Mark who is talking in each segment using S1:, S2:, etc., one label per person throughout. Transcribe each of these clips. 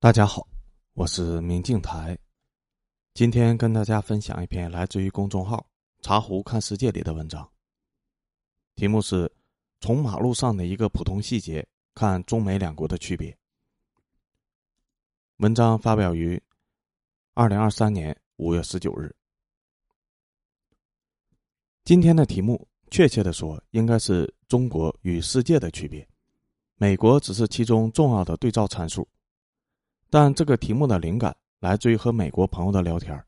S1: 大家好，我是明镜台，今天跟大家分享一篇来自于公众号“茶壶看世界”里的文章，题目是“从马路上的一个普通细节看中美两国的区别”。文章发表于二零二三年五月十九日。今天的题目，确切的说，应该是中国与世界的区别，美国只是其中重要的对照参数。但这个题目的灵感来自于和美国朋友的聊天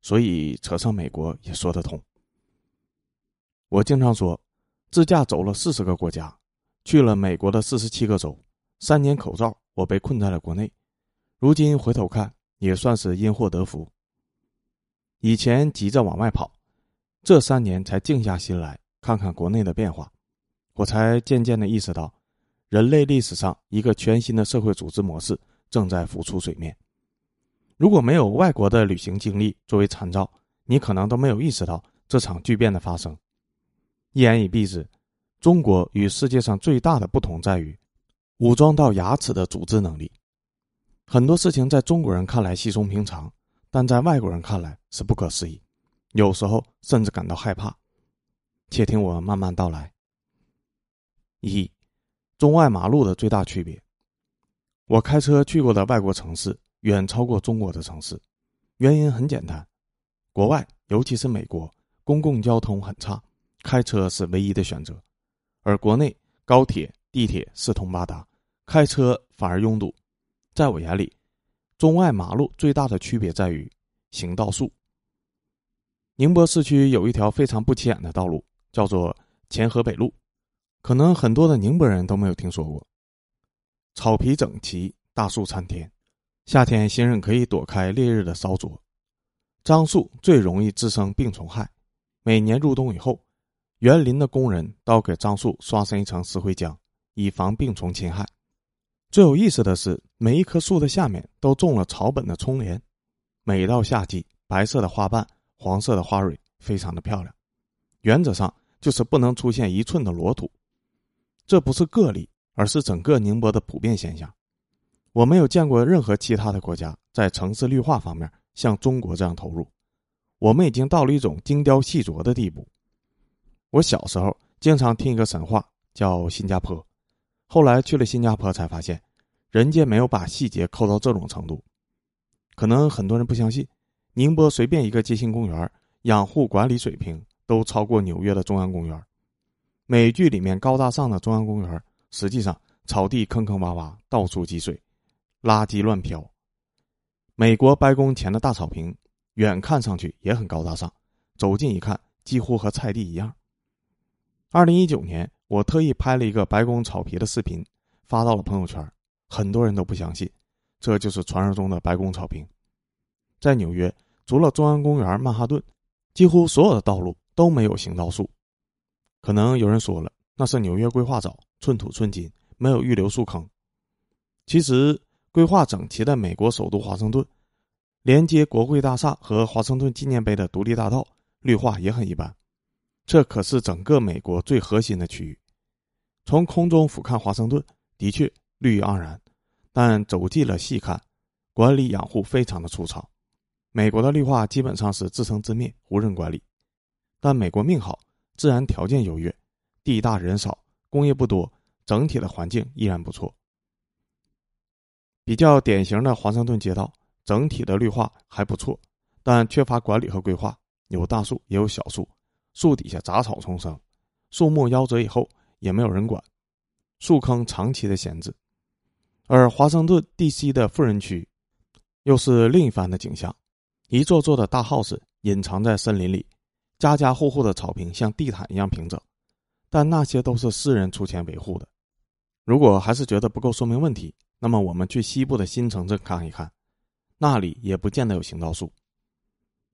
S1: 所以扯上美国也说得通。我经常说，自驾走了四十个国家，去了美国的四十七个州，三年口罩，我被困在了国内。如今回头看，也算是因祸得福。以前急着往外跑，这三年才静下心来看看国内的变化，我才渐渐的意识到，人类历史上一个全新的社会组织模式。正在浮出水面。如果没有外国的旅行经历作为参照，你可能都没有意识到这场巨变的发生。一言以蔽之，中国与世界上最大的不同在于武装到牙齿的组织能力。很多事情在中国人看来稀松平常，但在外国人看来是不可思议，有时候甚至感到害怕。且听我慢慢道来。一，中外马路的最大区别。我开车去过的外国城市远超过中国的城市，原因很简单：国外，尤其是美国，公共交通很差，开车是唯一的选择；而国内，高铁、地铁四通八达，开车反而拥堵。在我眼里，中外马路最大的区别在于行道树。宁波市区有一条非常不起眼的道路，叫做前河北路，可能很多的宁波人都没有听说过。草皮整齐，大树参天，夏天行人可以躲开烈日的烧灼。樟树最容易滋生病虫害，每年入冬以后，园林的工人都给樟树刷上一层石灰浆，以防病虫侵害。最有意思的是，每一棵树的下面都种了草本的葱莲，每到夏季，白色的花瓣、黄色的花蕊，非常的漂亮。原则上就是不能出现一寸的裸土，这不是个例。而是整个宁波的普遍现象，我没有见过任何其他的国家在城市绿化方面像中国这样投入。我们已经到了一种精雕细琢的地步。我小时候经常听一个神话，叫新加坡。后来去了新加坡，才发现，人家没有把细节抠到这种程度。可能很多人不相信，宁波随便一个街心公园，养护管理水平都超过纽约的中央公园。美剧里面高大上的中央公园。实际上，草地坑坑洼洼，到处积水，垃圾乱飘。美国白宫前的大草坪，远看上去也很高大上，走近一看，几乎和菜地一样。二零一九年，我特意拍了一个白宫草皮的视频，发到了朋友圈，很多人都不相信，这就是传说中的白宫草坪。在纽约，除了中央公园、曼哈顿，几乎所有的道路都没有行道树。可能有人说了，那是纽约规划早。寸土寸金，没有预留树坑。其实，规划整齐的美国首都华盛顿，连接国会大厦和华盛顿纪念碑的独立大道，绿化也很一般。这可是整个美国最核心的区域。从空中俯瞰华盛顿，的确绿意盎然，但走近了细看，管理养护非常的粗糙。美国的绿化基本上是自生自灭，无人管理。但美国命好，自然条件优越，地大人少。工业不多，整体的环境依然不错。比较典型的华盛顿街道，整体的绿化还不错，但缺乏管理和规划。有大树，也有小树，树底下杂草丛生，树木夭折以后也没有人管，树坑长期的闲置。而华盛顿 D.C. 的富人区，又是另一番的景象：一座座的大 house 隐藏在森林里，家家户户的草坪像地毯一样平整。但那些都是私人出钱维护的。如果还是觉得不够说明问题，那么我们去西部的新城镇看一看，那里也不见得有行道树。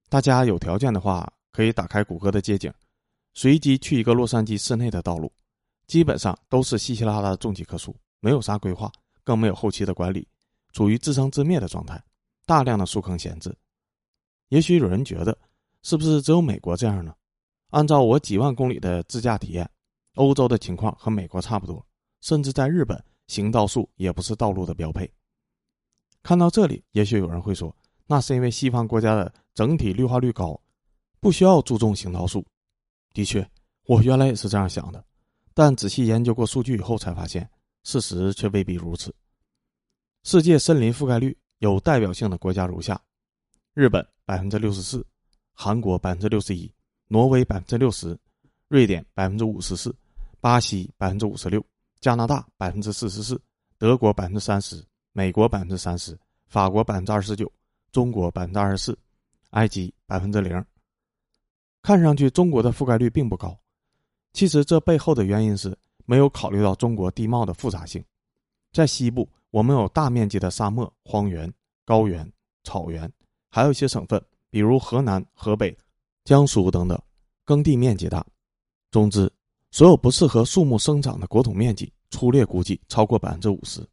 S1: 大家有条件的话，可以打开谷歌的街景，随机去一个洛杉矶市内的道路，基本上都是稀稀拉拉的种几棵树，没有啥规划，更没有后期的管理，处于自生自灭的状态，大量的树坑闲置。也许有人觉得，是不是只有美国这样呢？按照我几万公里的自驾体验。欧洲的情况和美国差不多，甚至在日本，行道树也不是道路的标配。看到这里，也许有人会说，那是因为西方国家的整体绿化率高，不需要注重行道树。的确，我原来也是这样想的，但仔细研究过数据以后才发现，事实却未必如此。世界森林覆盖率有代表性的国家如下：日本百分之六十四，韩国百分之六十一，挪威百分之六十，瑞典百分之五十四，巴西百分之五十六，加拿大百分之四十四，德国百分之三十。美国百分之三十，法国百分之二十九，中国百分之二十四，埃及百分之零。看上去中国的覆盖率并不高，其实这背后的原因是没有考虑到中国地貌的复杂性。在西部，我们有大面积的沙漠、荒原、高原、草原，还有一些省份，比如河南、河北、江苏等等，耕地面积大。总之，所有不适合树木生长的国土面积，粗略估计超过百分之五十。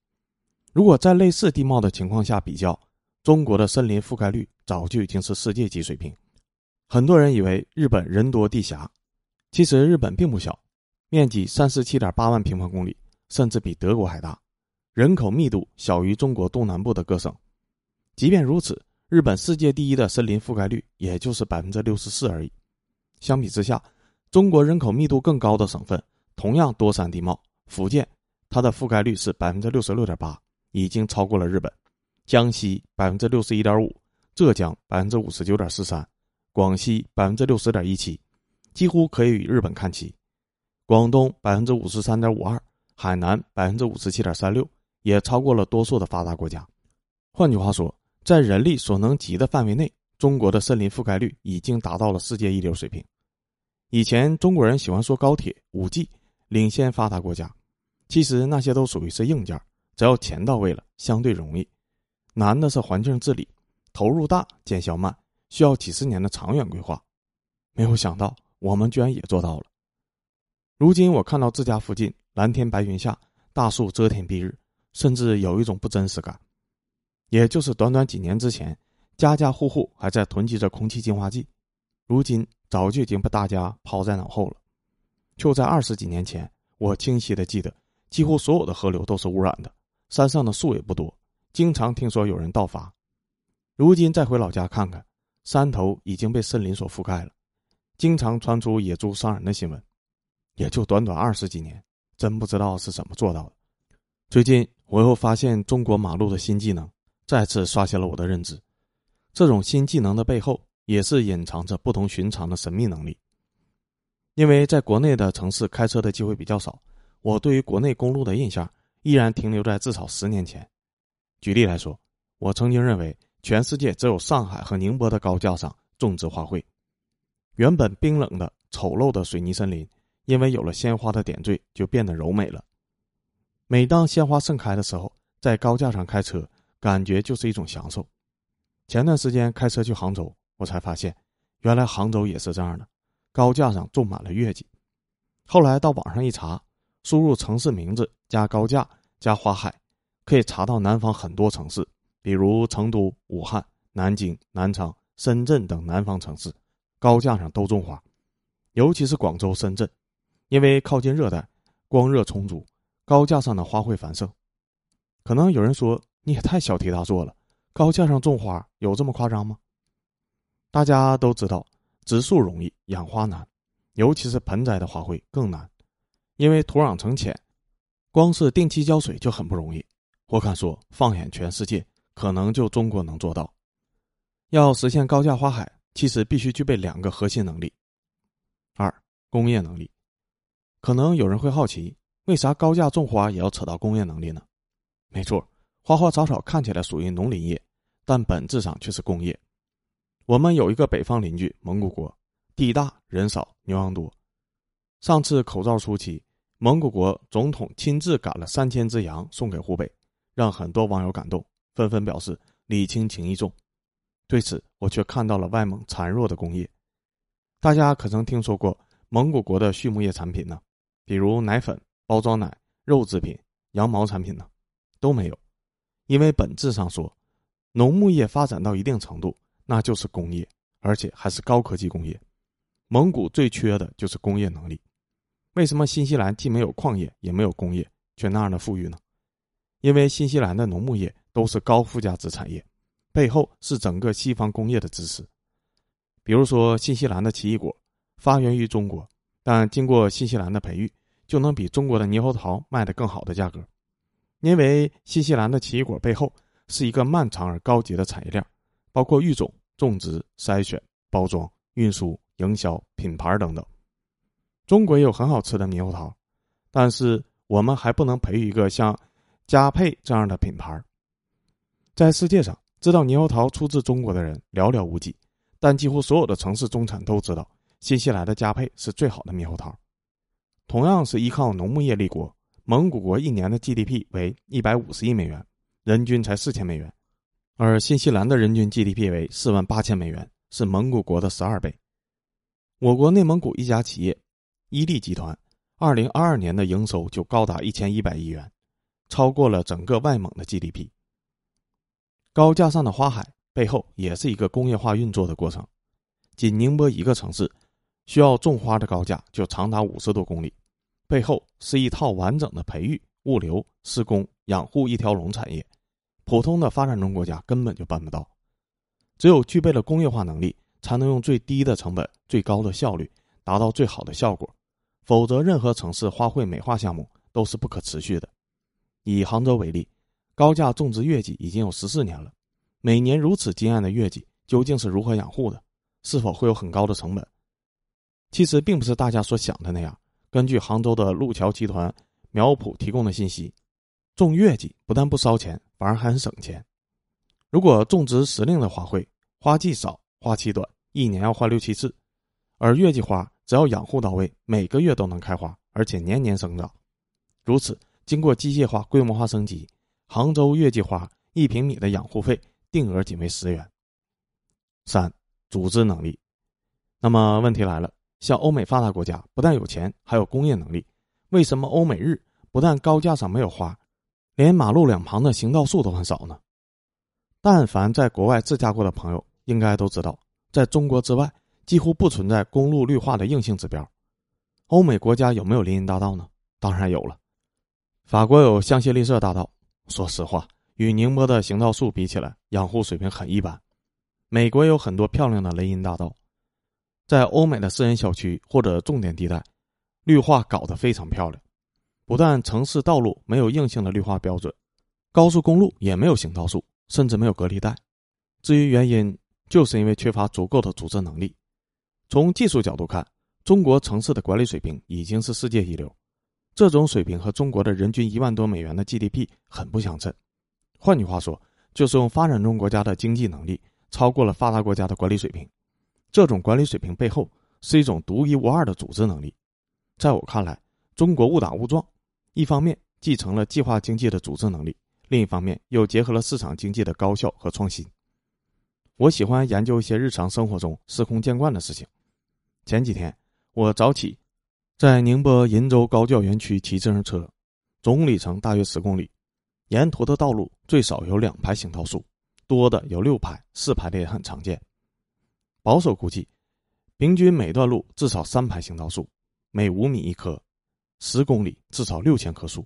S1: 如果在类似地貌的情况下比较，中国的森林覆盖率早就已经是世界级水平。很多人以为日本人多地狭，其实日本并不小，面积三十七点八万平方公里，甚至比德国还大，人口密度小于中国东南部的各省。即便如此，日本世界第一的森林覆盖率也就是百分之六十四而已。相比之下，中国人口密度更高的省份，同样多山地貌，福建，它的覆盖率是百分之六十六点八。已经超过了日本，江西百分之六十一点五，浙江百分之五十九点四三，广西百分之六十点一七，几乎可以与日本看齐。广东百分之五十三点五二，海南百分之五十七点三六，也超过了多数的发达国家。换句话说，在人力所能及的范围内，中国的森林覆盖率已经达到了世界一流水平。以前中国人喜欢说高铁、五 G 领先发达国家，其实那些都属于是硬件。只要钱到位了，相对容易；难的是环境治理，投入大，见效慢，需要几十年的长远规划。没有想到，我们居然也做到了。如今我看到自家附近蓝天白云下，大树遮天蔽日，甚至有一种不真实感。也就是短短几年之前，家家户户还在囤积着空气净化剂，如今早就已经被大家抛在脑后了。就在二十几年前，我清晰的记得，几乎所有的河流都是污染的。山上的树也不多，经常听说有人盗伐。如今再回老家看看，山头已经被森林所覆盖了，经常传出野猪伤人的新闻。也就短短二十几年，真不知道是怎么做到的。最近我又发现中国马路的新技能，再次刷新了我的认知。这种新技能的背后，也是隐藏着不同寻常的神秘能力。因为在国内的城市开车的机会比较少，我对于国内公路的印象。依然停留在至少十年前。举例来说，我曾经认为全世界只有上海和宁波的高架上种植花卉，原本冰冷的丑陋的水泥森林，因为有了鲜花的点缀，就变得柔美了。每当鲜花盛开的时候，在高架上开车，感觉就是一种享受。前段时间开车去杭州，我才发现，原来杭州也是这样的，高架上种满了月季。后来到网上一查。输入城市名字加高架加花海，可以查到南方很多城市，比如成都、武汉、南京、南昌、深圳等南方城市，高架上都种花，尤其是广州、深圳，因为靠近热带，光热充足，高架上的花卉繁盛。可能有人说你也太小题大做了，高架上种花有这么夸张吗？大家都知道，植树容易，养花难，尤其是盆栽的花卉更难。因为土壤层浅，光是定期浇水就很不容易。我敢说，放眼全世界，可能就中国能做到。要实现高价花海，其实必须具备两个核心能力：二、工业能力。可能有人会好奇，为啥高价种花也要扯到工业能力呢？没错，花花草草看起来属于农林业，但本质上却是工业。我们有一个北方邻居蒙古国，地大人少，牛羊多。上次口罩初期，蒙古国总统亲自赶了三千只羊送给湖北，让很多网友感动，纷纷表示礼轻情意重。对此，我却看到了外蒙孱弱的工业。大家可曾听说过蒙古国的畜牧业产品呢？比如奶粉、包装奶、肉制品、羊毛产品呢？都没有，因为本质上说，农牧业发展到一定程度，那就是工业，而且还是高科技工业。蒙古最缺的就是工业能力。为什么新西兰既没有矿业也没有工业，却那样的富裕呢？因为新西兰的农牧业都是高附加值产业，背后是整个西方工业的支持。比如说，新西兰的奇异果发源于中国，但经过新西兰的培育，就能比中国的猕猴桃卖得更好的价格，因为新西兰的奇异果背后是一个漫长而高级的产业链，包括育种、种植、筛选、包装、运输、营销、品牌等等。中国也有很好吃的猕猴桃，但是我们还不能培育一个像佳沛这样的品牌。在世界上，知道猕猴桃出自中国的人寥寥无几，但几乎所有的城市中产都知道，新西兰的佳沛是最好的猕猴桃。同样是依靠农牧业立国，蒙古国一年的 GDP 为一百五十亿美元，人均才四千美元，而新西兰的人均 GDP 为四万八千美元，是蒙古国的十二倍。我国内蒙古一家企业。伊利集团，二零二二年的营收就高达一千一百亿元，超过了整个外蒙的 GDP。高架上的花海背后也是一个工业化运作的过程，仅宁波一个城市，需要种花的高架就长达五十多公里，背后是一套完整的培育、物流、施工、养护一条龙产业，普通的发展中国家根本就办不到。只有具备了工业化能力，才能用最低的成本、最高的效率，达到最好的效果。否则，任何城市花卉美化项目都是不可持续的。以杭州为例，高价种植月季已经有十四年了，每年如此惊艳的月季究竟是如何养护的？是否会有很高的成本？其实并不是大家所想的那样。根据杭州的路桥集团苗圃提供的信息，种月季不但不烧钱，反而还很省钱。如果种植时令的花卉，花季少，花期短，一年要换六七次，而月季花。只要养护到位，每个月都能开花，而且年年生长。如此，经过机械化、规模化升级，杭州月季花一平米的养护费定额仅为十元。三、组织能力。那么问题来了，像欧美发达国家不但有钱，还有工业能力，为什么欧美日不但高架上没有花，连马路两旁的行道树都很少呢？但凡在国外自驾过的朋友，应该都知道，在中国之外。几乎不存在公路绿化的硬性指标。欧美国家有没有林荫大道呢？当然有了。法国有香榭丽舍大道，说实话，与宁波的行道树比起来，养护水平很一般。美国有很多漂亮的雷音大道，在欧美的私人小区或者重点地带，绿化搞得非常漂亮。不但城市道路没有硬性的绿化标准，高速公路也没有行道树，甚至没有隔离带。至于原因，就是因为缺乏足够的组织能力。从技术角度看，中国城市的管理水平已经是世界一流，这种水平和中国的人均一万多美元的 GDP 很不相称。换句话说，就是用发展中国家的经济能力超过了发达国家的管理水平。这种管理水平背后是一种独一无二的组织能力。在我看来，中国误打误撞，一方面继承了计划经济的组织能力，另一方面又结合了市场经济的高效和创新。我喜欢研究一些日常生活中司空见惯的事情。前几天，我早起，在宁波鄞州高教园区骑自行车，总里程大约十公里。沿途的道路最少有两排行道树，多的有六排、四排的也很常见。保守估计，平均每段路至少三排行道树，每五米一棵，十公里至少六千棵树。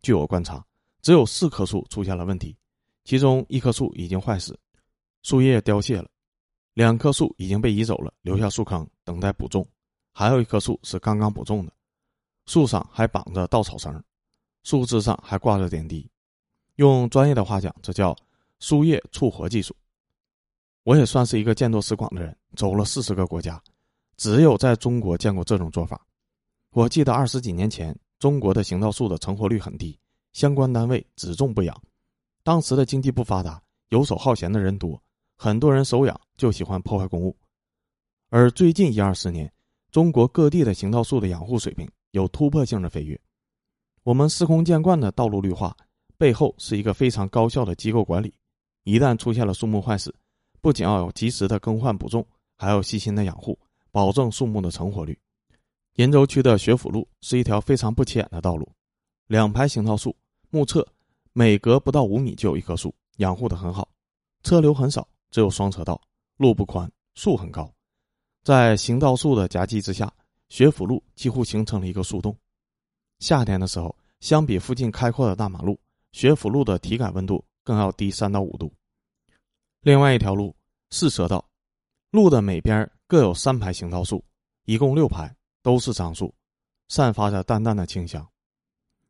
S1: 据我观察，只有四棵树出现了问题，其中一棵树已经坏死，树叶凋谢了。两棵树已经被移走了，留下树坑等待补种，还有一棵树是刚刚补种的，树上还绑着稻草绳，树枝上还挂着点滴。用专业的话讲，这叫树叶促活技术。我也算是一个见多识广的人，走了四十个国家，只有在中国见过这种做法。我记得二十几年前，中国的行道树的成活率很低，相关单位只种不养。当时的经济不发达，游手好闲的人多。很多人手痒就喜欢破坏公物，而最近一二十年，中国各地的行道树的养护水平有突破性的飞跃。我们司空见惯的道路绿化背后是一个非常高效的机构管理。一旦出现了树木坏死，不仅要有及时的更换补种，还要细心的养护，保证树木的成活率。鄞州区的学府路是一条非常不起眼的道路，两排行道树，目测每隔不到五米就有一棵树，养护的很好，车流很少。只有双车道，路不宽，树很高，在行道树的夹击之下，学府路几乎形成了一个树洞。夏天的时候，相比附近开阔的大马路，学府路的体感温度更要低三到五度。另外一条路四车道，路的每边各有三排行道树，一共六排，都是樟树，散发着淡淡的清香。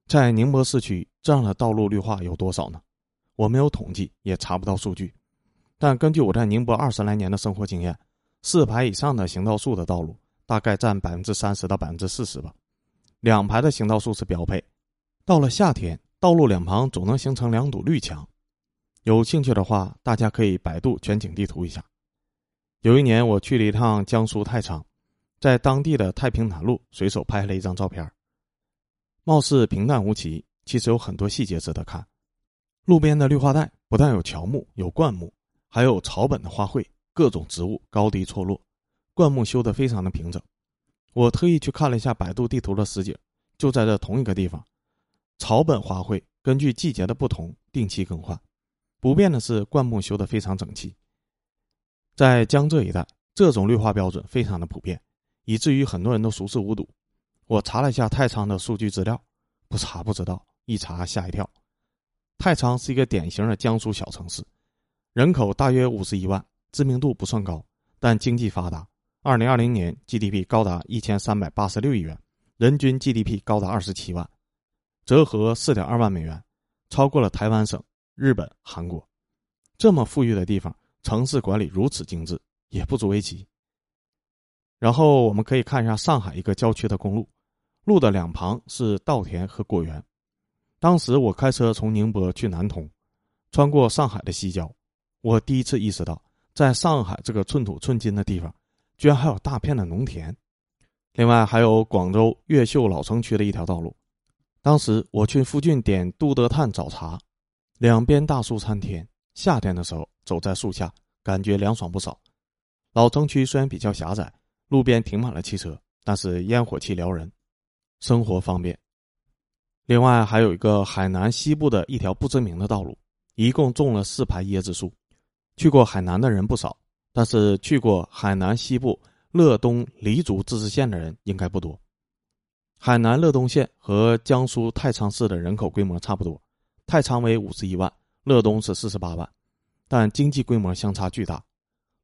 S1: 在宁波市区，这样的道路绿化有多少呢？我没有统计，也查不到数据。但根据我在宁波二十来年的生活经验，四排以上的行道树的道路大概占百分之三十到百分之四十吧。两排的行道树是标配。到了夏天，道路两旁总能形成两堵绿墙。有兴趣的话，大家可以百度全景地图一下。有一年我去了一趟江苏太仓，在当地的太平南路随手拍了一张照片，貌似平淡无奇，其实有很多细节值得看。路边的绿化带不但有乔木、有灌木，还有草本的花卉，各种植物高低错落，灌木修得非常的平整。我特意去看了一下百度地图的实景，就在这同一个地方，草本花卉根据季节的不同定期更换。不变的是，灌木修得非常整齐。在江浙一带，这种绿化标准非常的普遍，以至于很多人都熟视无睹。我查了一下太仓的数据资料，不查不知道，一查吓一跳。太仓是一个典型的江苏小城市，人口大约五十一万，知名度不算高，但经济发达。二零二零年 GDP 高达一千三百八十六亿元，人均 GDP 高达二十七万，折合四点二万美元，超过了台湾省。日本、韩国，这么富裕的地方，城市管理如此精致，也不足为奇。然后我们可以看一下上海一个郊区的公路，路的两旁是稻田和果园。当时我开车从宁波去南通，穿过上海的西郊，我第一次意识到，在上海这个寸土寸金的地方，居然还有大片的农田。另外还有广州越秀老城区的一条道路，当时我去附近点杜德炭早茶。两边大树参天，夏天的时候走在树下，感觉凉爽不少。老城区虽然比较狭窄，路边停满了汽车，但是烟火气撩人，生活方便。另外还有一个海南西部的一条不知名的道路，一共种了四排椰子树。去过海南的人不少，但是去过海南西部乐东黎族自治县的人应该不多。海南乐东县和江苏太仓市的人口规模差不多。太仓为五十一万，乐东是四十八万，但经济规模相差巨大。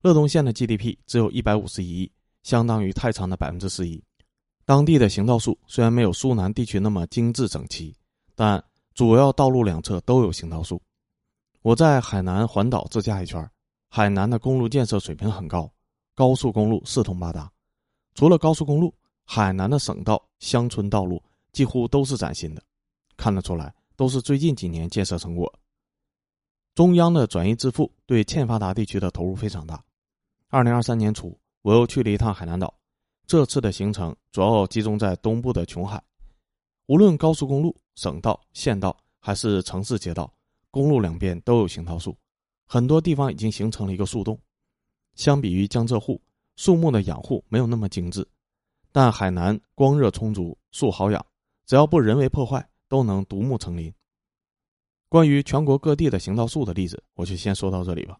S1: 乐东县的 GDP 只有一百五十一亿，相当于太仓的百分之十一。当地的行道树虽然没有苏南地区那么精致整齐，但主要道路两侧都有行道树。我在海南环岛自驾一圈，海南的公路建设水平很高，高速公路四通八达。除了高速公路，海南的省道、乡村道路几乎都是崭新的，看得出来。都是最近几年建设成果。中央的转移支付对欠发达地区的投入非常大。二零二三年初，我又去了一趟海南岛，这次的行程主要集中在东部的琼海。无论高速公路、省道、县道还是城市街道，公路两边都有行道树，很多地方已经形成了一个树洞。相比于江浙沪，树木的养护没有那么精致，但海南光热充足，树好养，只要不人为破坏。都能独木成林。关于全国各地的行道树的例子，我就先说到这里吧。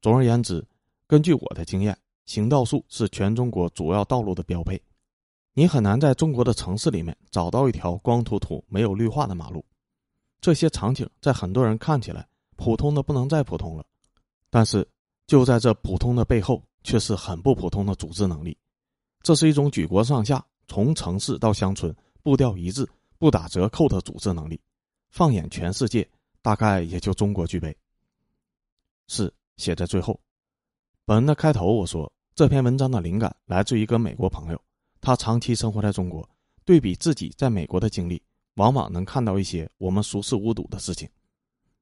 S1: 总而言之，根据我的经验，行道树是全中国主要道路的标配。你很难在中国的城市里面找到一条光秃秃、没有绿化的马路。这些场景在很多人看起来普通的不能再普通了，但是就在这普通的背后，却是很不普通的组织能力。这是一种举国上下，从城市到乡村，步调一致。不打折扣的组织能力，放眼全世界，大概也就中国具备。是写在最后。本文的开头我说，这篇文章的灵感来自于一个美国朋友，他长期生活在中国，对比自己在美国的经历，往往能看到一些我们熟视无睹的事情。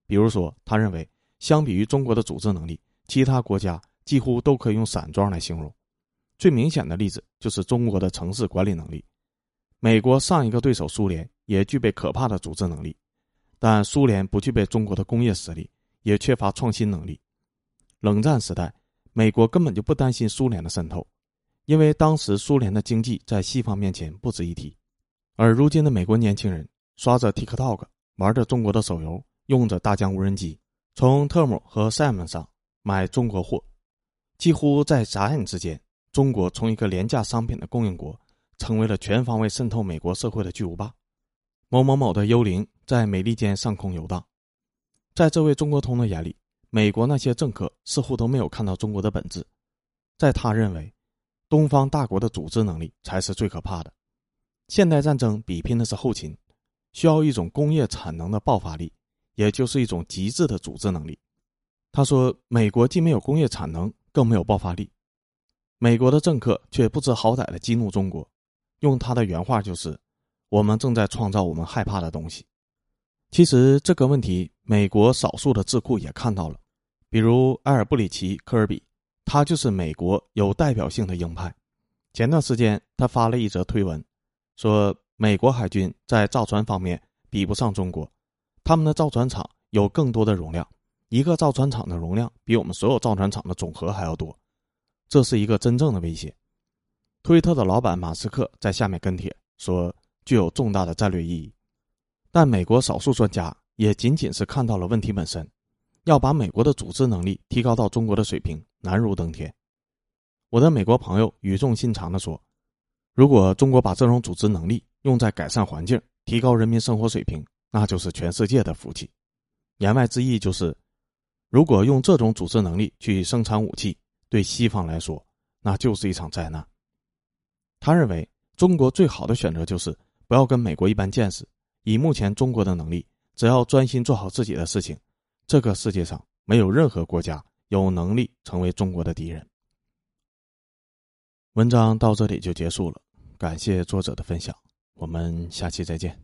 S1: 比如说，他认为，相比于中国的组织能力，其他国家几乎都可以用散装来形容。最明显的例子就是中国的城市管理能力。美国上一个对手苏联也具备可怕的组织能力，但苏联不具备中国的工业实力，也缺乏创新能力。冷战时代，美国根本就不担心苏联的渗透，因为当时苏联的经济在西方面前不值一提。而如今的美国年轻人刷着 TikTok，玩着中国的手游，用着大疆无人机，从特姆和 Sam 上买中国货，几乎在眨眼之间，中国从一个廉价商品的供应国。成为了全方位渗透美国社会的巨无霸。某某某的幽灵在美利坚上空游荡。在这位中国通的眼里，美国那些政客似乎都没有看到中国的本质。在他认为，东方大国的组织能力才是最可怕的。现代战争比拼的是后勤，需要一种工业产能的爆发力，也就是一种极致的组织能力。他说：“美国既没有工业产能，更没有爆发力。”美国的政客却不知好歹的激怒中国，用他的原话就是：“我们正在创造我们害怕的东西。”其实这个问题，美国少数的智库也看到了，比如埃尔布里奇·科尔比，他就是美国有代表性的鹰派。前段时间，他发了一则推文，说美国海军在造船方面比不上中国，他们的造船厂有更多的容量。一个造船厂的容量比我们所有造船厂的总和还要多，这是一个真正的威胁。推特的老板马斯克在下面跟帖说，具有重大的战略意义。但美国少数专家也仅仅是看到了问题本身，要把美国的组织能力提高到中国的水平难如登天。我的美国朋友语重心长地说：“如果中国把这种组织能力用在改善环境、提高人民生活水平，那就是全世界的福气。”言外之意就是。如果用这种组织能力去生产武器，对西方来说，那就是一场灾难。他认为，中国最好的选择就是不要跟美国一般见识。以目前中国的能力，只要专心做好自己的事情，这个世界上没有任何国家有能力成为中国的敌人。文章到这里就结束了，感谢作者的分享，我们下期再见。